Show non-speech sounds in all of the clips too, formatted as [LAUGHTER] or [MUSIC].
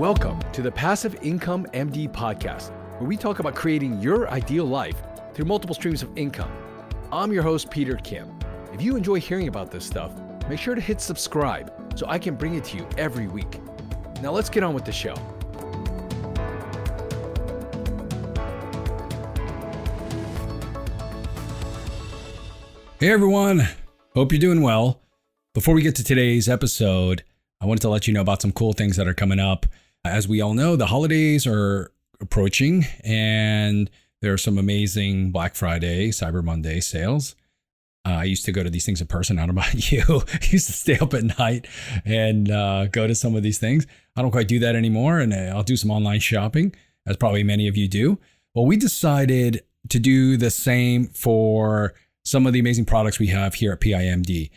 Welcome to the Passive Income MD podcast, where we talk about creating your ideal life through multiple streams of income. I'm your host, Peter Kim. If you enjoy hearing about this stuff, make sure to hit subscribe so I can bring it to you every week. Now let's get on with the show. Hey everyone, hope you're doing well. Before we get to today's episode, I wanted to let you know about some cool things that are coming up. As we all know, the holidays are approaching and there are some amazing Black Friday, Cyber Monday sales. Uh, I used to go to these things in person. I don't know [LAUGHS] about you. I used to stay up at night and uh, go to some of these things. I don't quite do that anymore, and uh, I'll do some online shopping, as probably many of you do. Well, we decided to do the same for some of the amazing products we have here at PIMD.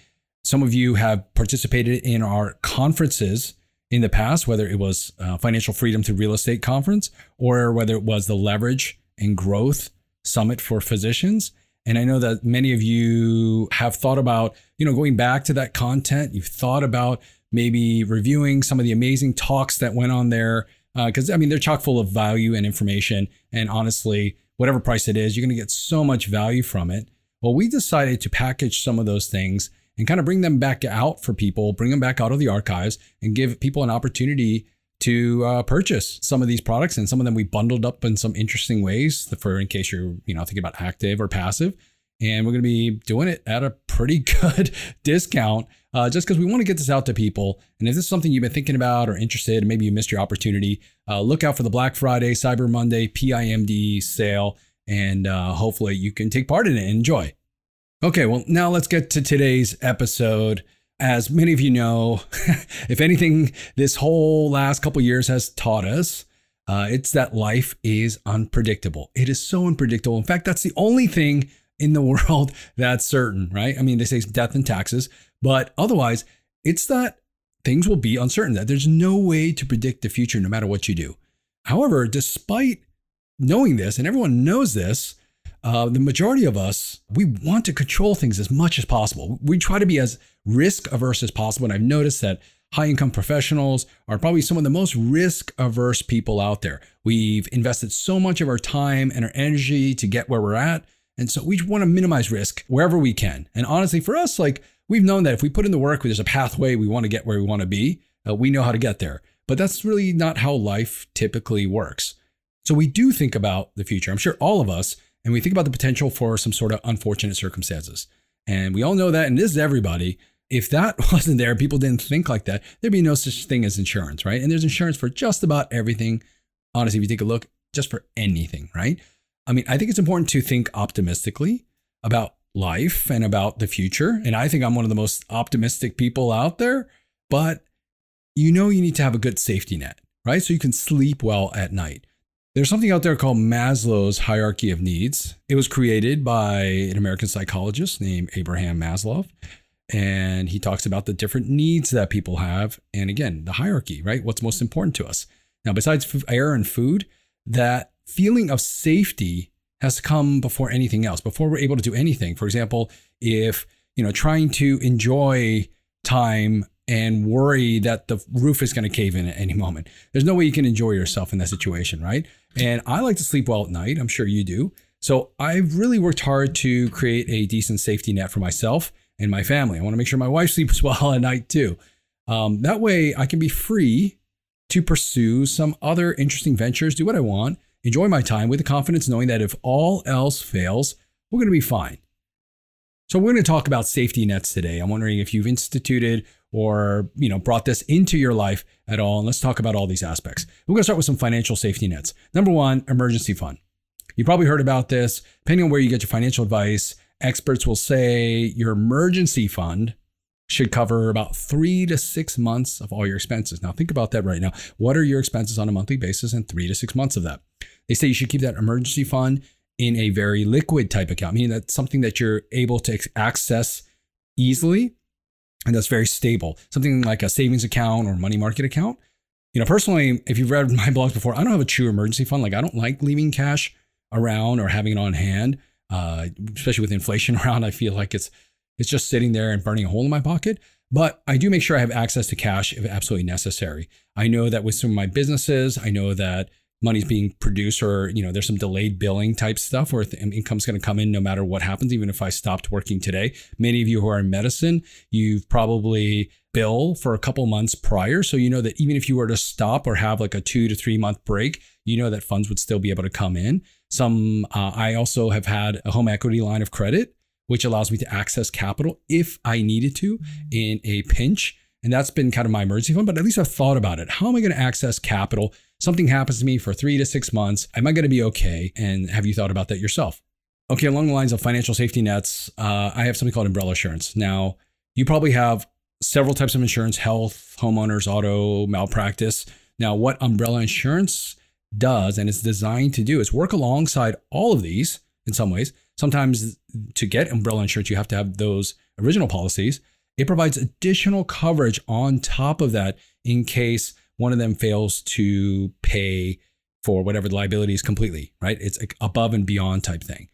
Some of you have participated in our conferences in the past, whether it was uh, Financial Freedom to Real Estate Conference or whether it was the Leverage and Growth Summit for Physicians. And I know that many of you have thought about, you know, going back to that content. You've thought about maybe reviewing some of the amazing talks that went on there. Because, uh, I mean, they're chock full of value and information. And honestly, whatever price it is, you're going to get so much value from it. Well, we decided to package some of those things and kind of bring them back out for people, bring them back out of the archives and give people an opportunity to uh, purchase some of these products. And some of them we bundled up in some interesting ways for in case you're, you know, thinking about active or passive. And we're going to be doing it at a pretty [LAUGHS] good discount uh, just because we want to get this out to people. And if this is something you've been thinking about or interested, maybe you missed your opportunity, uh, look out for the Black Friday, Cyber Monday, PIMD sale and uh, hopefully you can take part in it and enjoy. Okay, well, now let's get to today's episode. As many of you know, [LAUGHS] if anything, this whole last couple years has taught us, uh, it's that life is unpredictable. It is so unpredictable. In fact, that's the only thing in the [LAUGHS] world that's certain, right? I mean, they say death and taxes, but otherwise, it's that things will be uncertain, that there's no way to predict the future no matter what you do. However, despite knowing this, and everyone knows this, uh, the majority of us, we want to control things as much as possible. We try to be as risk averse as possible. And I've noticed that high income professionals are probably some of the most risk averse people out there. We've invested so much of our time and our energy to get where we're at. And so we want to minimize risk wherever we can. And honestly, for us, like we've known that if we put in the work, there's a pathway we want to get where we want to be, uh, we know how to get there. But that's really not how life typically works. So we do think about the future. I'm sure all of us, and we think about the potential for some sort of unfortunate circumstances. And we all know that, and this is everybody. If that [LAUGHS] wasn't there, people didn't think like that, there'd be no such thing as insurance, right? And there's insurance for just about everything. Honestly, if you take a look, just for anything, right? I mean, I think it's important to think optimistically about life and about the future. And I think I'm one of the most optimistic people out there, but you know, you need to have a good safety net, right? So you can sleep well at night. There's something out there called Maslow's hierarchy of needs. It was created by an American psychologist named Abraham Maslow. And he talks about the different needs that people have. And again, the hierarchy, right? What's most important to us. Now, besides air and food, that feeling of safety has come before anything else, before we're able to do anything. For example, if, you know, trying to enjoy time and worry that the roof is going to cave in at any moment. There's no way you can enjoy yourself in that situation, right? And I like to sleep well at night. I'm sure you do. So I've really worked hard to create a decent safety net for myself and my family. I want to make sure my wife [LAUGHS] sleeps well at night too. Um, that way I can be free to pursue some other interesting ventures, do what I want, enjoy my time with the confidence knowing that if all else fails, we're going to be fine. So we're going to talk about safety nets today. I'm wondering if you've instituted or you know brought this into your life at all. And let's talk about all these aspects. We're going to start with some financial safety nets. Number one emergency fund. You probably heard about this. Depending on where you get your financial advice experts will say your emergency fund should cover about three to six months of all your expenses. Now think about that right now. What are your expenses on a monthly basis and three to six months of that? They say you should keep that emergency fund in a very liquid type account meaning that's something that you're able to access easily and that's very stable. Something like a savings account or money market account. You know, personally, if you've read [LAUGHS] my blogs before, I don't have a true emergency fund. Like I don't like leaving cash around or having it on hand, uh, especially with inflation [LAUGHS] around. I feel like it's it's just sitting there and burning a hole in my pocket. But I do make sure I have access to cash if absolutely necessary. I know that with some of my businesses, I know that money's being produced or you know there's some delayed billing type stuff where income's going to come in no matter what happens even if i stopped working today. Many of you who are in medicine you've probably bill for a couple months prior so you know that even if you were to stop or have like a two to three month break you know that funds would still be able to come in. Some uh, i also have had a home equity line of credit which allows me to access capital if i needed to in a pinch and that's been kind of my emergency fund but at least i've thought about it how am i going to access capital something happens to me for three to six months. Am I going to be okay? And have you thought about that yourself? Okay, along the lines of financial safety nets, uh, I have something called umbrella insurance. Now, you probably have several types of insurance health, homeowners, auto, malpractice. Now, what umbrella insurance does and is designed to do is work alongside all of these in some ways. Sometimes to get umbrella insurance, you have to have those original policies. It provides additional coverage on top of that in case one of them fails to pay for whatever the liability is completely, right? It's above and beyond type thing.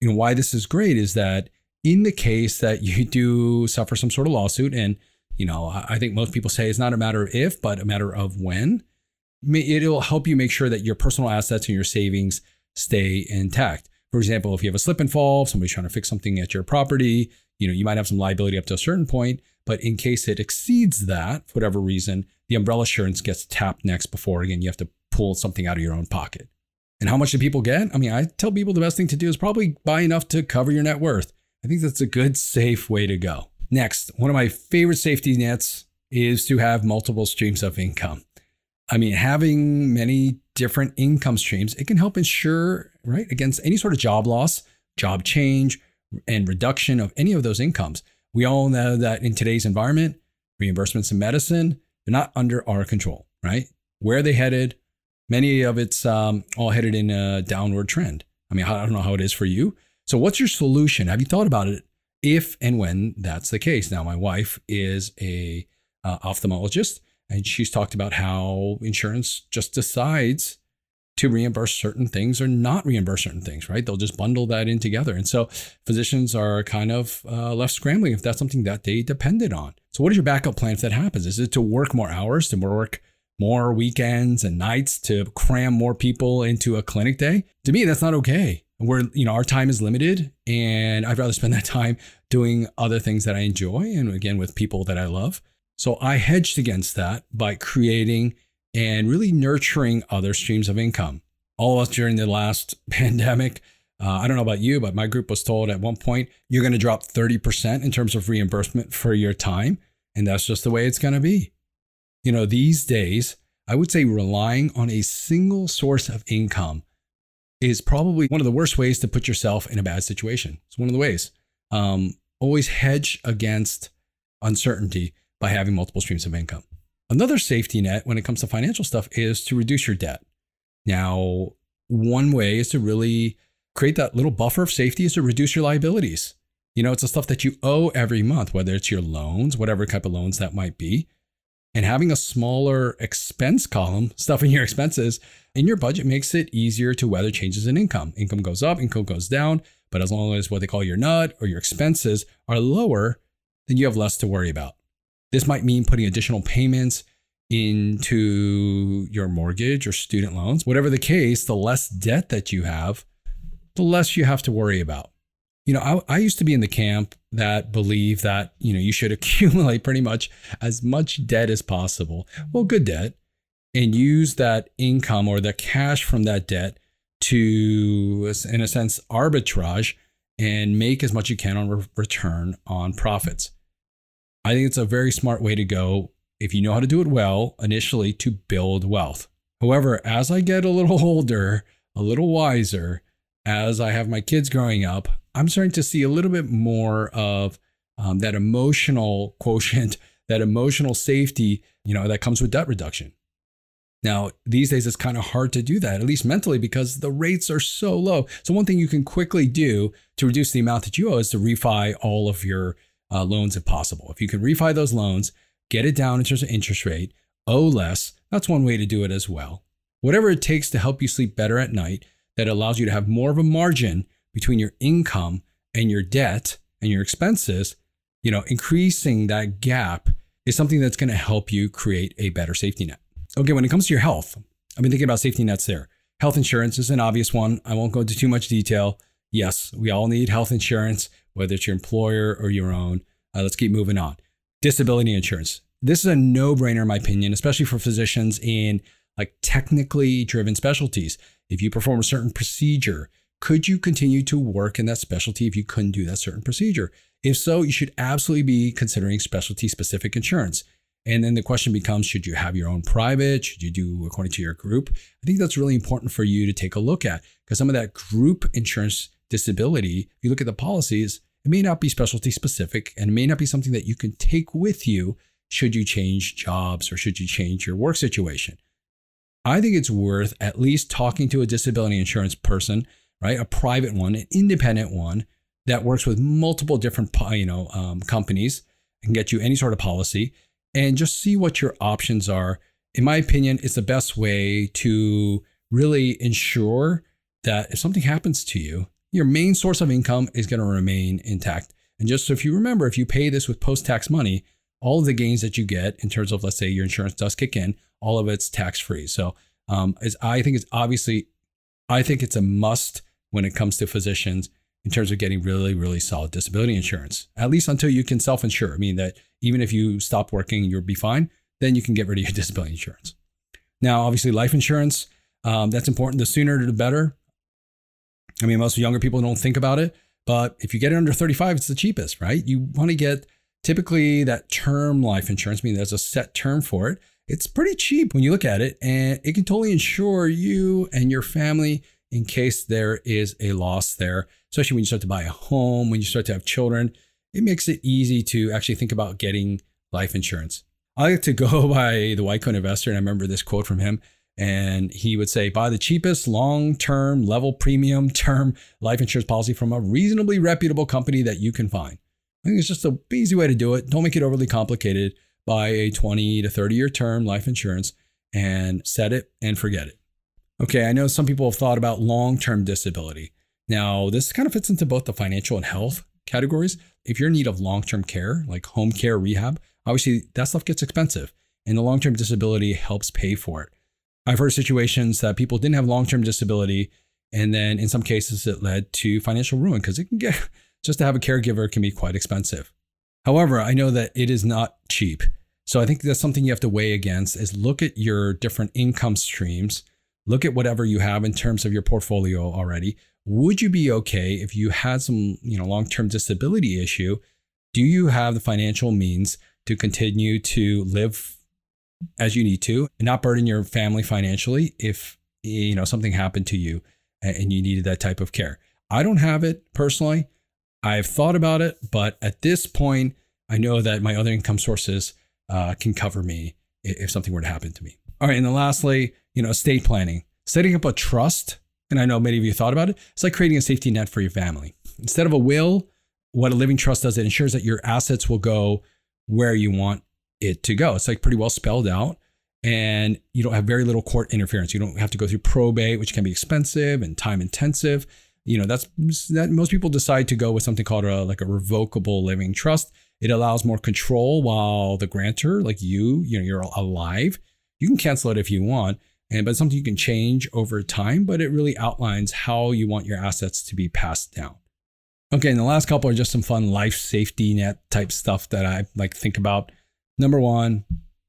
You know, why this is great is that in the case that you do suffer some sort of lawsuit, and, you know, I think most people say it's not a matter of if, but a matter of when, it'll help you make sure that your personal assets and your savings stay intact. For example, if you have a slip and fall, somebody's trying to fix something at your property, you know, you might have some liability up to a certain point, but in case it exceeds that, for whatever reason, the umbrella insurance gets tapped next before again you have to pull something out of your own pocket. And how much do people get? I mean, I tell people the best thing to do is probably buy enough to cover your net worth. I think that's a good, safe way to go. Next, one of my favorite safety nets is to have multiple streams of income. I mean, having many different income streams, it can help ensure, right, against any sort of job loss, job change, and reduction of any of those incomes. We all know that in today's environment, reimbursements in medicine, they're not under our control, right? Where are they headed? Many of it's um, all headed in a downward trend. I mean, I don't know how it is for you. So, what's your solution? Have you thought about it if and when that's the case? Now, my wife is a uh, ophthalmologist, and she's talked about how insurance just decides to reimburse certain things or not reimburse certain things, right? They'll just bundle that in together. And so physicians are kind of uh, left scrambling if that's something that they depended on. So, what is your backup plan if that happens? Is it to work more hours, to work more weekends and nights, to cram more people into a clinic day? To me, that's not okay. We're, you know, our time is limited, and I'd rather spend [LAUGHS] that time doing other things that I enjoy and again with people that I love. So, I hedged against that by creating and really nurturing other streams of income. All of us during the last [LAUGHS] pandemic, uh, I don't know about you, but my group was told at one point you're going to drop 30% in terms of reimbursement for your time. And that's just the way it's going to be. You know, these days, I would say relying on a single source of income is probably one of the worst ways to put yourself in a bad situation. It's one of the ways. Um, always hedge against uncertainty by having multiple streams of income. Another safety net when it comes to financial stuff is to reduce your debt. Now, one way is to really create that little buffer of safety is to reduce your liabilities. You know, it's the stuff that you owe every month, whether it's your loans, whatever type of loans that might be. And having a smaller expense column, [LAUGHS] stuff in your expenses in your budget makes it easier to weather changes in income. Income goes up, income goes down, but as long as what they call your nut or your expenses are lower, then you have less to worry about. This might mean putting additional payments into your mortgage or student loans. Whatever the case, the less debt that you have, the less you have to worry about. You know, I, I used to be in the camp that believe that, you know, you should [LAUGHS] accumulate pretty much as much debt as possible. Well, good debt and use that income or the cash from that debt to, in a sense, arbitrage and make as much you can on re- return on profits. I think it's a very smart way to go if you know how to do it well initially to build wealth. However, as I get a little [LAUGHS] older, a little wiser, as I have my kids growing up, I'm starting to see a little bit more of um, that emotional [LAUGHS] quotient, that emotional safety, you know, that comes with debt reduction. Now, these days it's kind of hard to do that, at least mentally, because the rates are so low. So, one thing you can quickly do to reduce the amount that you owe is to refi all of your uh, loans if possible. If you can refi those loans, get it down in terms of interest rate, owe less, that's one way to do it as well. Whatever it takes to help you sleep better at night, that allows you to have more of a margin between your income and your debt and your expenses, you know, increasing that gap is something that's going to help you create a better safety net. Okay, when it comes to your health, I've been thinking about safety nets there. Health insurance is an obvious one. I won't go into too much detail. Yes, we all need health insurance, whether it's your employer or your own. Uh, let's keep moving on. Disability insurance. This is a no brainer, in my opinion, especially for physicians in like technically driven specialties. If you perform a certain procedure, could you continue to work in that specialty if you couldn't do that certain procedure? If so, you should absolutely be considering specialty specific insurance. And then the question becomes should you have your own private? Should you do according to your group? I think that's really important for you to take a look at because some of that group insurance disability, if you look at the policies, it may not be specialty specific and it may not be something that you can take with you should you change jobs or should you change your work situation. I think it's worth at least talking to a disability insurance person, right? A private one, an independent one that works with multiple different you know um, companies and get you any sort of policy and just see what your options are. In my opinion, it's the best way to really ensure that if something happens to you, your main source of income is going to remain intact. And just so if you remember, if you pay this with post tax money, all of the gains that you get in terms of, let's say, your insurance does kick in, all of it's tax free. So, um, as I think it's obviously, I think it's a must when it comes to physicians in terms of getting really, really solid disability insurance, at least until you can self insure. I mean, that even if you stop working, you'll be fine, then you can get rid of your [LAUGHS] disability insurance. Now, obviously, life insurance, um, that's important. The sooner the better. I mean, most younger people don't think about it, but if you get it under 35, it's the cheapest, right? You want to get typically that term life insurance, I mean, there's a set term for it. It's pretty cheap when you look at it, and it can totally insure you and your family in case there is a loss there, especially when you start to buy a home, when you start to have children. It makes it easy to actually think about getting life insurance. I like to go [LAUGHS] by the Coat Investor, and I remember this quote from him. And he would say, buy the cheapest long term, level premium term life insurance policy from a reasonably reputable company that you can find. I think it's just a easy way to do it. Don't make it overly complicated. Buy a 20 to 30 year term life insurance and set it and forget it. Okay, I know some people have thought about long term disability. Now, this kind of fits into both the financial and health categories. If you're in need of long term care, like home care, rehab, obviously that stuff gets expensive, and the long term disability helps pay for it. I've heard situations that people didn't have long term disability, and then in some cases it led to financial ruin because it can get [LAUGHS] just to have a caregiver can be quite expensive. However, I know that it is not cheap. So I think that's something you have to weigh against is look at your different income streams look at whatever you have in terms of your portfolio already. Would you be okay if you had some, you know, long-term disability issue? Do you have the financial means to continue to live as you need to and not burden your family financially if you know something happened to you and you needed that type of care? I don't have it personally. I've thought about it, but at this point, I know that my other income sources uh, can cover me if something were to happen to me. All right, and then lastly, you know, estate planning, setting up a trust. And I know many of you thought about it. It's like creating a safety net for your family. Instead of a will, what a living trust does, it ensures that your assets will go where you want it to go. It's like pretty well spelled out. And you don't have very little court interference. You don't have to go through probate, which can be expensive and time intensive. You know, that's that most people decide to go with something called a like a revocable living trust. It allows more control while the grantor, like you, you know, you're alive. You can cancel it if you want, and but it's something you can change over time, but it really outlines how you want your assets to be passed down. Okay, and the last couple are just some fun life safety net type stuff that I like think about. Number one,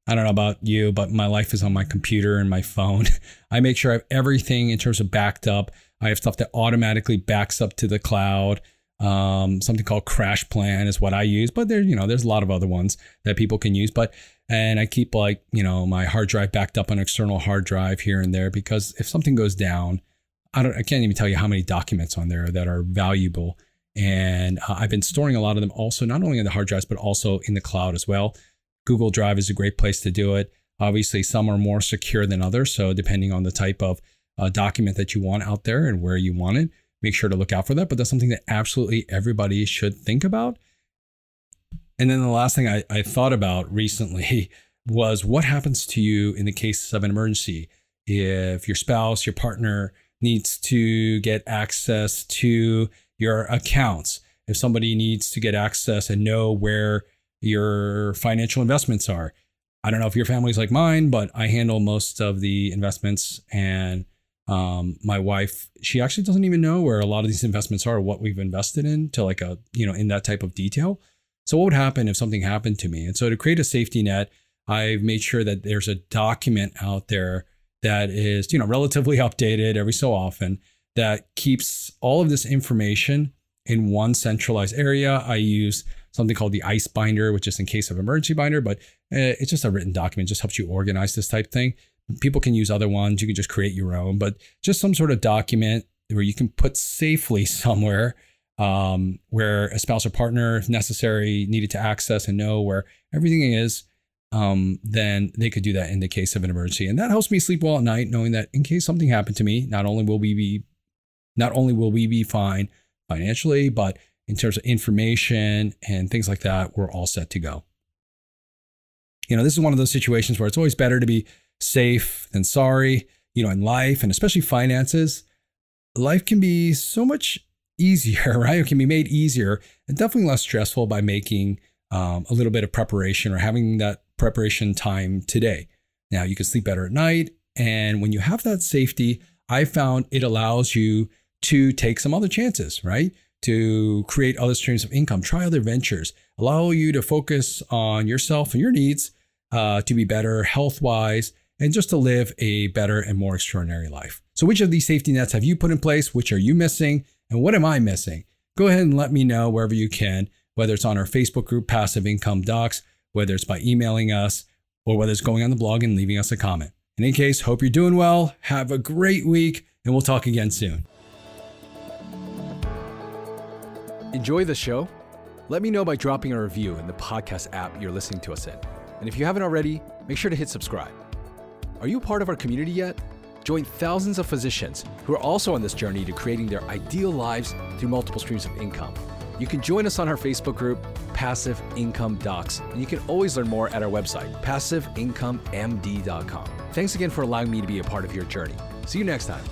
I don't know about you, but my life is on my computer and my phone. [LAUGHS] I make sure I have everything in terms of backed up. I have stuff that automatically backs up to the cloud. Um, something called CrashPlan is what I use, but there, you know, there's a lot of other ones that people can use. But and I keep like you know my hard drive backed up on external hard drive here and there because if something goes down, I don't I can't even tell you how many documents on there that are valuable. And uh, I've been storing a lot of them also not only on the hard drives but also in the cloud as well. Google Drive is a great place to do it. Obviously, some are more secure than others, so depending on the type of uh, document that you want out there and where you want it, make sure to look out for that. But that's something that absolutely everybody should think about and then the last thing I, I thought about recently [LAUGHS] was what happens to you in the case of an emergency if your spouse, your partner needs to get access to your accounts if somebody needs to get access and know where your financial investments are. I don't know if your family's like mine, but I handle most of the investments and um, my wife, she actually doesn't even know where a lot of these investments are, what we've invested in to like a, you know, in that type of detail. So what would happen if something happened to me? And so to create a safety net, I've made sure that there's a document out there that is, you know, relatively updated every so often that keeps all of this information in one centralized area. I use something called the ICE binder, which is in case of emergency binder, but uh, it's just a written document, just helps you organize this type thing. People can use other ones. You can just create your own, but just some sort of document where you can put safely [LAUGHS] somewhere um, where a spouse or partner, if necessary, needed to access and know where everything is. Um, then they could do that in the case of an emergency, and that helps me sleep well at night, knowing that in case something happened to me, not only will we be, not only will we be fine financially, but in terms of information and things like that, we're all set to go. You know, this is one of those situations where it's always better to be safe than sorry, you know, in life and especially finances. Life can be so much easier, [LAUGHS] right? It can be made easier and definitely less stressful by making um, a little bit of preparation or having that preparation time today. Now, you can sleep better at night. And when you have that safety, I found it allows you to take some other chances, right? To create other streams of income, try other ventures, allow you to focus on yourself and your needs uh, to be better health wise and just to live a better and more extraordinary life. So, which of these safety nets have you put in place? Which are you missing? And what am I missing? Go ahead and let me know wherever you can, whether it's on our Facebook group, Passive Income Docs, whether it's by emailing us, or whether it's going on the blog and leaving us a comment. In any case, hope you're doing well. Have a great week, and we'll talk again soon. Enjoy the show? Let me know by dropping a review in the podcast app you're listening to us in. And if you haven't already, make sure to hit subscribe. Are you part of our community yet? Join thousands of physicians who are also on this journey to creating their ideal lives through multiple streams of income. You can join us on our Facebook group, Passive Income Docs, and you can always learn more at our website, passiveincomemd.com. Thanks again for allowing me to be a part of your journey. See you next time.